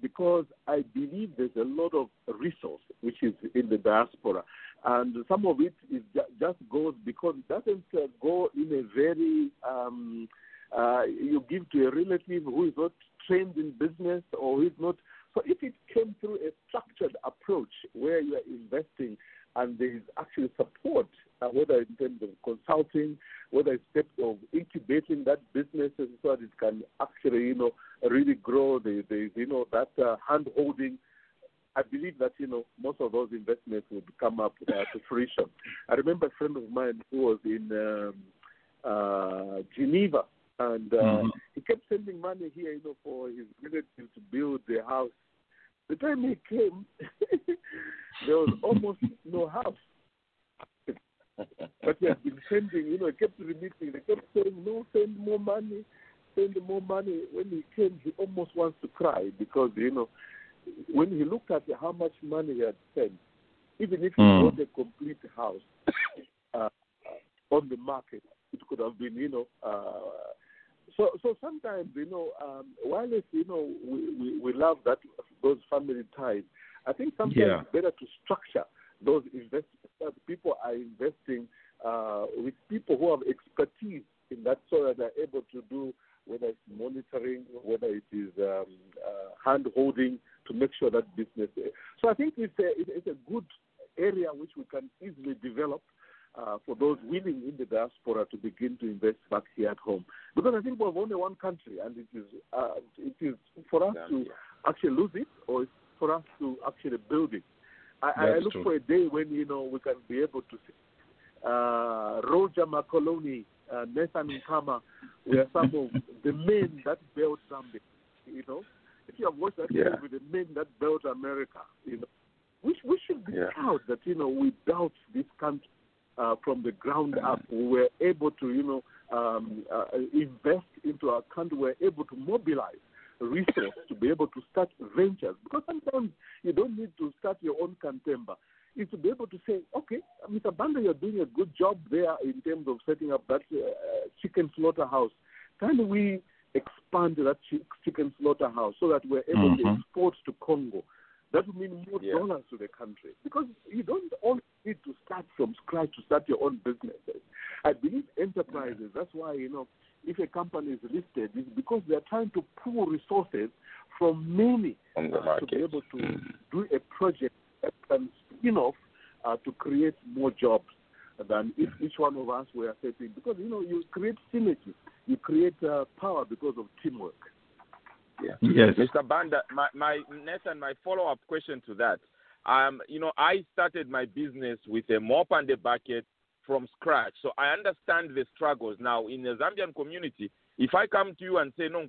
because I believe there's a lot of resource which is in the diaspora, and some of it is just goes because it doesn't uh, go in a very um, uh, you give to a relative who is not trained in business or who is not. So if it came through a structured approach where you are investing and there is actually support, uh, whether in terms of consulting, whether it's steps of incubating that business so that it can actually, you know, really grow. There, there is, you know, that uh, hand holding. I believe that you know most of those investments will come up uh, to fruition. I remember a friend of mine who was in um, uh, Geneva, and uh, Mhm. he kept sending money here, you know, for his relative to build the house. The time he came, [laughs] there was almost no house. But he had been sending, you know, he kept remitting. They kept saying, no, send more money, send more money. When he came, he almost wants to cry because, you know, when he looked at how much money he had spent, even if he Mm. bought a complete house [coughs] uh, on the market, it could have been, you know, uh, so so sometimes you know um, while it's, you know we, we, we love that those family ties, I think sometimes Yeah. it's better to structure those investments that people are investing uh, with people who have expertise in that so that they're able to do whether it's monitoring, whether it is um, uh, hand holding to make sure that business. So I think it's a, it's a good area which we can easily develop uh, for those willing in the diaspora to begin to invest back here at home. Because I think we have only one country, and it is uh, it is for us to actually lose it, or it's for us to actually build it. I, I look true. for a day when you know we can be able to see uh, Roger Macoloni, uh, Nathan Nkama were some of [laughs] the men that built Zambia. You know, if you have watched that Yeah. movie, the men that built America, you know, we, we should be Yeah. proud that you know we built this country uh, from the ground up. We were able to you know um, uh, invest into our country. We were able to mobilize resources to be able to start ventures because sometimes you don't need to start your own cantemba. Is to be able to say, okay, Mr. Banda, you're doing a good job there in terms of setting up that uh, chicken slaughterhouse. Can we expand that chicken slaughterhouse so that we're able to Mhm. export to Congo? That would mean more Yeah. dollars to the country because you don't all need to start from scratch to start your own businesses. I believe enterprises. That's why you know if a company is listed, it's because they're trying to pool resources from many uh, to be able to do a project that can spin off uh, to create more jobs than if each one of us were setting. Because you know you create synergy, you create uh, power because of teamwork. Yeah. Yes. Mr. Banda, my, my Nathan, my follow-up question to that. Um, you know, I started my business with a mop and a bucket from scratch, so I understand the struggles. Now, in the Zambian community, if I come to you and say, "No,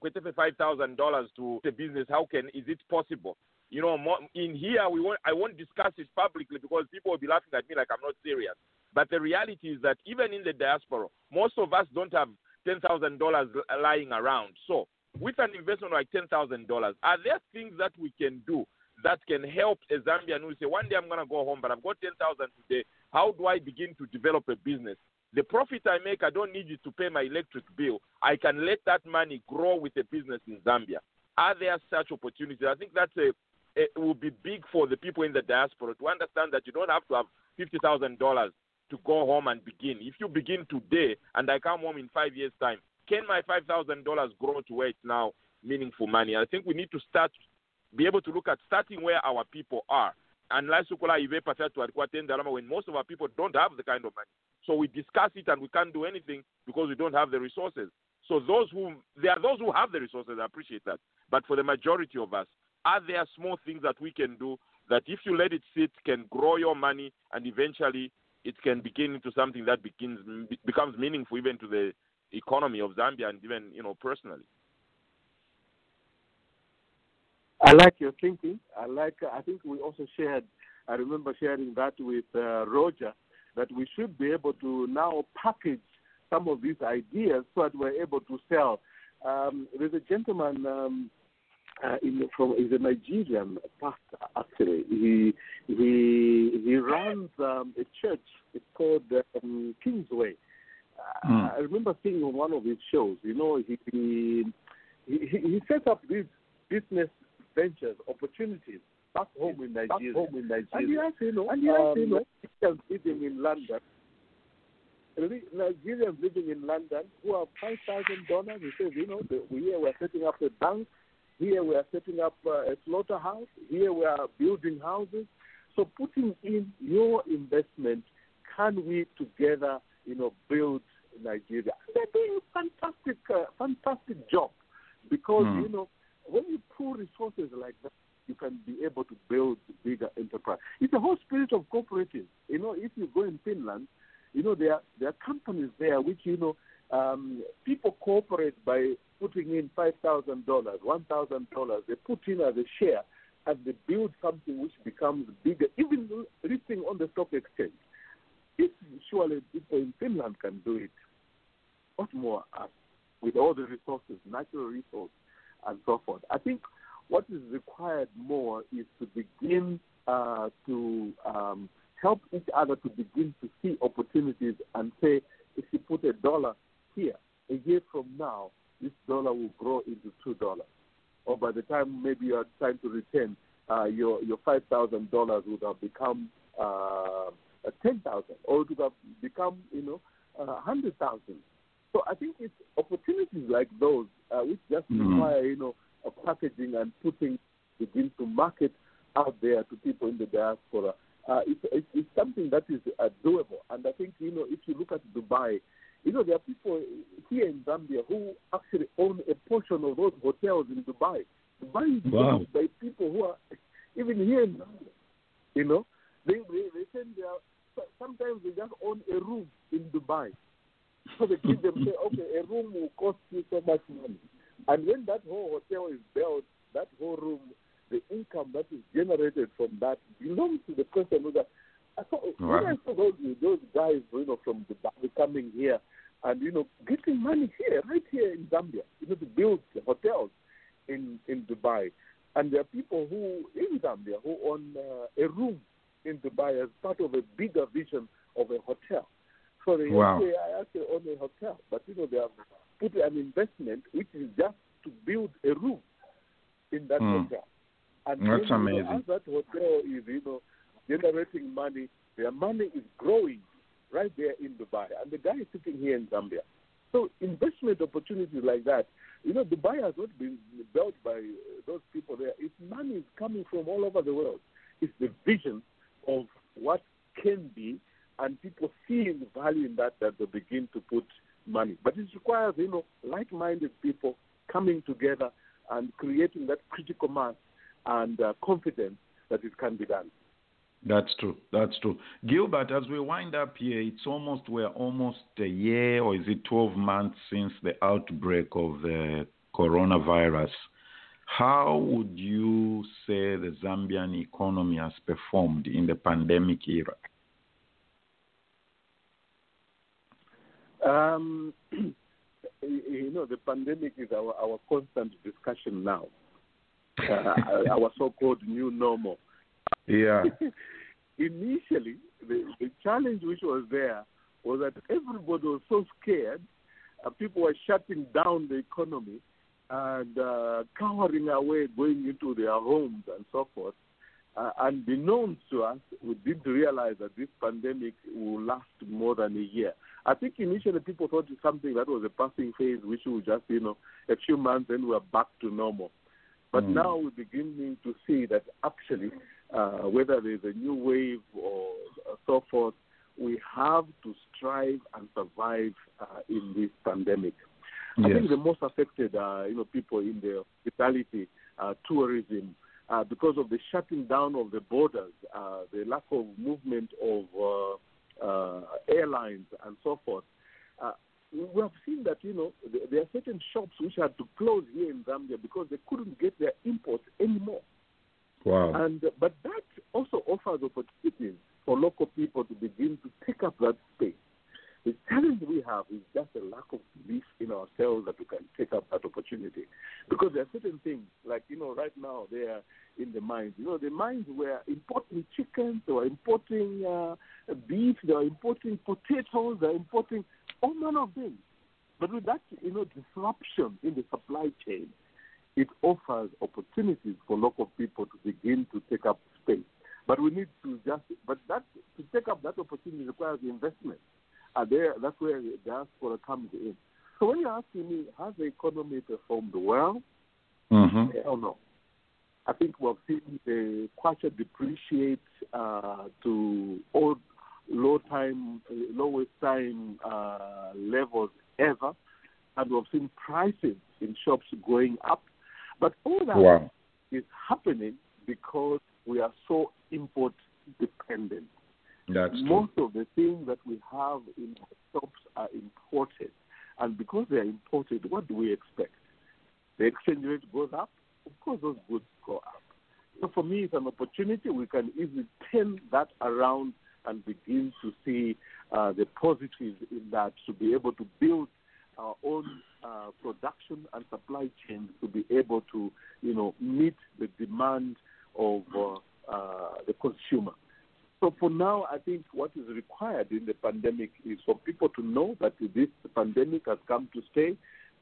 thousand dollars to the business," how can is it possible? You know, in here we won't. I won't discuss it publicly because people will be laughing at me like I'm not serious. But the reality is that even in the diaspora, most of us don't have ten thousand dollars lying around. So with an investment like ten thousand dollars, are there things that we can do that can help a Zambian who say, one day I'm gonna go home, but I've got ten thousand today. How do I begin to develop a business? The profit I make, I don't need it to pay my electric bill. I can let that money grow with a business in Zambia. Are there such opportunities? I think that's a it will be big for the people in the diaspora to understand that you don't have to have fifty thousand dollars to go home and begin. If you begin today and I come home in five years' time, can my five thousand dollars grow to where it's now meaningful money? I think we need to start be able to look at starting where our people are. And like Sukola Ive Pafatu alikuwa ten Dalama when most of our people don't have the kind of money. So we discuss it and we can't do anything because we don't have the resources. So those who there are those who have the resources, I appreciate that. But for the majority of us, are there small things that we can do that if you let it sit can grow your money and eventually it can begin into something that begins becomes meaningful even to the economy of Zambia and even you know personally. I like your thinking. I like. I think we also shared. I remember sharing that with uh, Roger that we should be able to now package some of these ideas so that we're able to sell. Um, there's a gentleman um, uh, in, from he's a Nigerian pastor actually. He he he runs um, a church. It's called um, Kingsway. Uh, Mm. I remember seeing on one of his shows. You know, he he he, he set up these business ventures, opportunities back home in Nigeria. Back home in Nigeria. And he has, you know, and he has, you know, Nigerians living in London. Nigerians living in London who have five thousand dollars. He says, you know, the, we here we're setting up a bank. Here we are setting up uh, a slaughterhouse. Here we are building houses. So putting in your investment, can we together, you know, build Nigeria? They're doing a fantastic, uh, fantastic job because Hmm. you know when you pool resources like that, you can be able to build bigger enterprise. It's the whole spirit of cooperative. You know, if you go in Finland, you know there are, there are companies there which you know um, people cooperate by putting in five thousand dollars, one thousand dollars. They put in as a share, and they build something which becomes bigger, even listing on the stock exchange. If surely people in Finland can do it, what more us with all the resources, natural resources, and so forth. I think what is required more is to begin uh, to um, help each other to begin to see opportunities and say, if you put a dollar here, a year from now, this dollar will grow into two dollars. Or by the time maybe you are trying to return, uh, your your five thousand dollars would have become uh, ten thousand, or it would have become you know a hundred thousand. So I think it's opportunities like those uh, which just Mhm. require, you know, a packaging and putting begin to market out there to people in the diaspora. Uh, it's, it's, it's something that is uh, doable. And I think, you know, if you look at Dubai, you know, there are people here in Zambia who actually own a portion of those hotels in Dubai. Dubai is Wow. owned by people who are [laughs] even here in Zambia. You know, they they, they send their sometimes they just own a room in Dubai. So they give them say, okay, a room will cost you so much money, and when that whole hotel is built, that whole room, the income that is generated from that belongs to the person who that. I saw, when I saw those those guys, you know, from Dubai coming here, and you know, getting money here, right here in Zambia, you know, to build hotels in in Dubai, and there are people who in Zambia who own uh, a room in Dubai as part of a bigger vision of a hotel. Wow. I actually own a hotel, but you know they have put an investment which is just to build a room in that Hmm. hotel. And That's then, you know, amazing. as that hotel is, you know, generating money, their money is growing right there in Dubai, and the guy is sitting here in Zambia. So investment opportunities like that, you know, Dubai has not been built by uh, those people there. Its money is coming from all over the world. It's the vision of what can be, and people seeing value in that that they begin to put money. But it requires, you know, like-minded people coming together and creating that critical mass and uh, confidence that it can be done. That's true. That's true. Gilbert, as we wind up here, it's almost we're almost a year, or is it 12 months since the outbreak of the coronavirus. How would you say the Zambian economy has performed in the pandemic era? Um, [clears throat] you know, the pandemic is our, our constant discussion now. Uh, our so-called new normal. Yeah. [laughs] Initially, the, the challenge which was there was that everybody was so scared. Uh, people were shutting down the economy and uh, cowering away, going into their homes and so forth. Uh, unbeknownst to us, we didn't realize that this pandemic will last more than a year. I think initially people thought it's something that was a passing phase, which will just, you know, a few months, then we're back to normal. But Mm. now we're beginning to see that actually, uh, whether there's a new wave or so forth, we have to strive and survive uh, in this pandemic. I think the most affected are, you know, people in the hospitality, uh, tourism, uh, because of the shutting down of the borders, uh, the lack of movement of uh, uh, airlines and so forth. Uh, we have seen that, you know, th- there are certain shops which had to close here in Zambia because they couldn't get their imports anymore. Wow. And but that also offers opportunities for local people to begin to take up that space. The challenge we have is just a lack of belief in ourselves that we can take up that opportunity. Because there are certain things, like, you know, right now they are in the mines. You know, the mines were importing chickens, they were importing uh, beef, they were importing potatoes, they were importing all manner of things. But with that, you know, disruption in the supply chain, it offers opportunities for local people to begin to take up space. But we need to just, but that to take up that opportunity requires investment. And there, that's where the diaspora comes in. So when you're asking me, has the economy performed well? hmm Hell no. I think we've seen the kwacha depreciate uh, to old, low time, lowest time uh, levels ever, and we've seen prices in shops going up. But all that Wow. is happening because we are so import dependent. That's true. Most of the things that we have in our shops are imported. And because they are imported, what do we expect? The exchange rate goes up, of course those goods go up. So for me, it's an opportunity. We can easily turn that around and begin to see uh, the positives in that to be able to build our own uh, production and supply chains to be able to, you know, meet the demand of uh, uh, the consumer. So for now, I think what is required in the pandemic is for people to know that this pandemic has come to stay.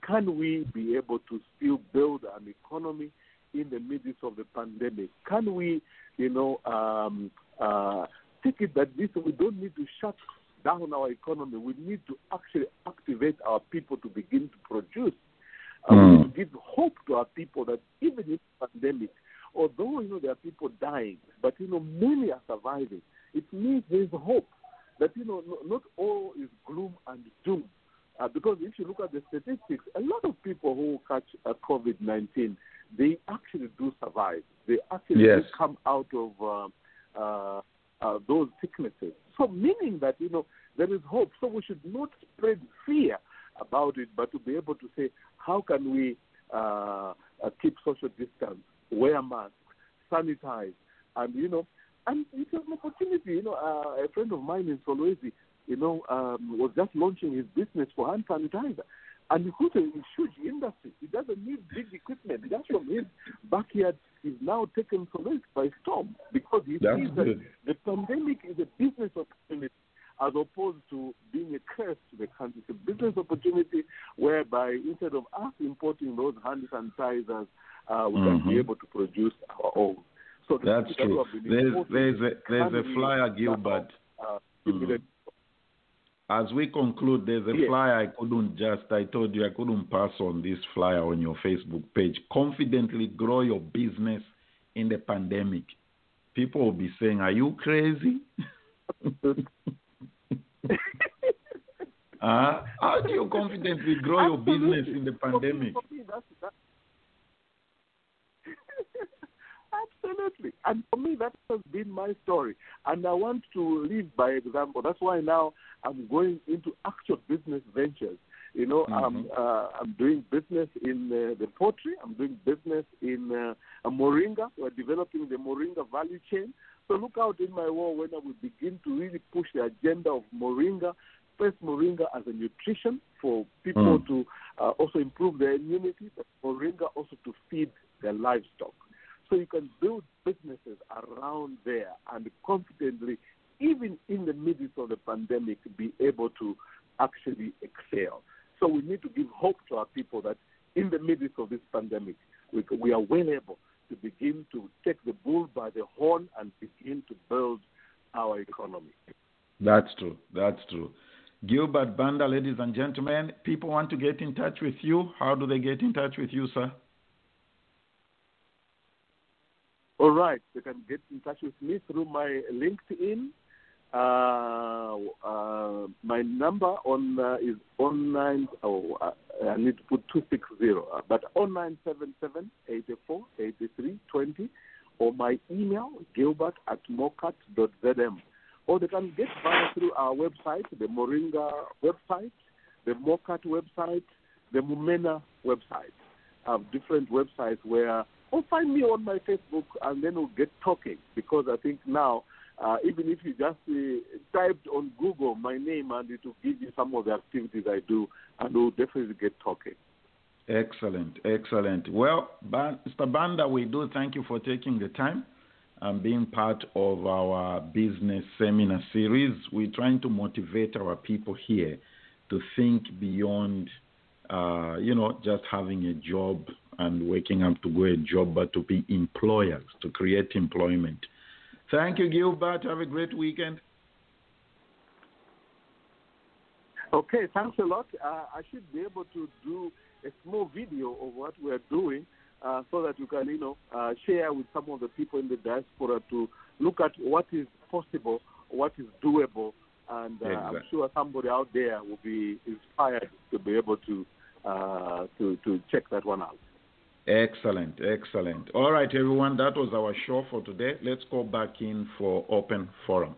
Can we be able to still build an economy in the midst of the pandemic? Can we, you know, um, uh, take it that this we don't need to shut down our economy, we need to actually activate our people to begin to produce. And Mm. to give hope to our people that even in pandemic, although you know there are people dying, but you know many are surviving. It means there is hope that you know not all is gloom and doom. Uh, because if you look at the statistics, a lot of people who catch uh, COVID nineteen, they actually do survive. They actually do come out of uh, uh, uh, those sicknesses. So meaning that you know there is hope. So we should not spread fear about it, but to be able to say how can we uh, uh, keep social distance, wear masks, sanitize, and you know, and it's an opportunity. You know, uh, a friend of mine in Solwezi, you know, um, was just launching his business for hand sanitizer. And it's a huge industry. He doesn't need big equipment. Just from his backyard, is now taken Solwezi by storm because he That's sees that the pandemic is a business opportunity as opposed to being a curse to the country. It's a business opportunity whereby instead of us importing those hand sanitizers, uh, we can Mhm. be able to produce our own. So That's true. There's there's a there's a flyer, Gilbert. Uh, Mhm. As we conclude, there's a Yes. flyer I couldn't just, I told you I couldn't pass on this flyer on your Facebook page. Confidently grow your business in the pandemic. People will be saying, Are you crazy? [laughs] uh, how do you confidently grow your business in the For me- pandemic? for me, that- Absolutely. And for me, that has been my story. And I want to live by example. That's why now I'm going into actual business ventures. You know, I'm, uh, I'm doing business in uh, the poultry. I'm doing business in uh, Moringa. We're developing the Moringa value chain. So look out in my wall when I will begin to really push the agenda of Moringa. First, Moringa as a nutrition for people Mm. to uh, also improve their immunity, but Moringa also to feed their livestock. So you can build businesses around there and confidently, even in the midst of the pandemic, be able to actually excel. So we need to give hope to our people that in the midst of this pandemic, we, we are well able to begin to take the bull by the horn and begin to build our economy. That's true. That's true. Gilbert Banda, ladies and gentlemen, people want to get in touch with you. How do they get in touch with you, sir? All right, you can get in touch with me through my LinkedIn. Uh, uh, my number on uh, is online. Oh, uh, I need to put two six zero, uh, but on nine seven seven eighty four eighty three twenty, or my email gilbert at mocat.zm, or they can get via through our website, the Moringa website, the Mocat website, the Mumena website. I have different websites where or find me on my Facebook and then we'll get talking because I think now, uh, even if you just uh, typed on Google my name and it will give you some of the activities I do and we'll definitely get talking. Excellent, excellent. Well, Mr. Banda, we do thank you for taking the time and being part of our business seminar series. We're trying to motivate our people here to think beyond, uh, you know, just having a job and waking up to go a job, but to be employers, to create employment. Thank you, Gilbert. Have a great weekend. Okay, thanks a lot. Uh, I should be able to do a small video of what we're doing uh, so that you can, you know, uh, share with some of the people in the diaspora to look at what is possible, what is doable, and uh, I'm sure somebody out there will be inspired to be able to uh, to to check that one out. Excellent, excellent. All right, everyone, that was our show for today. Let's go back in for open forum.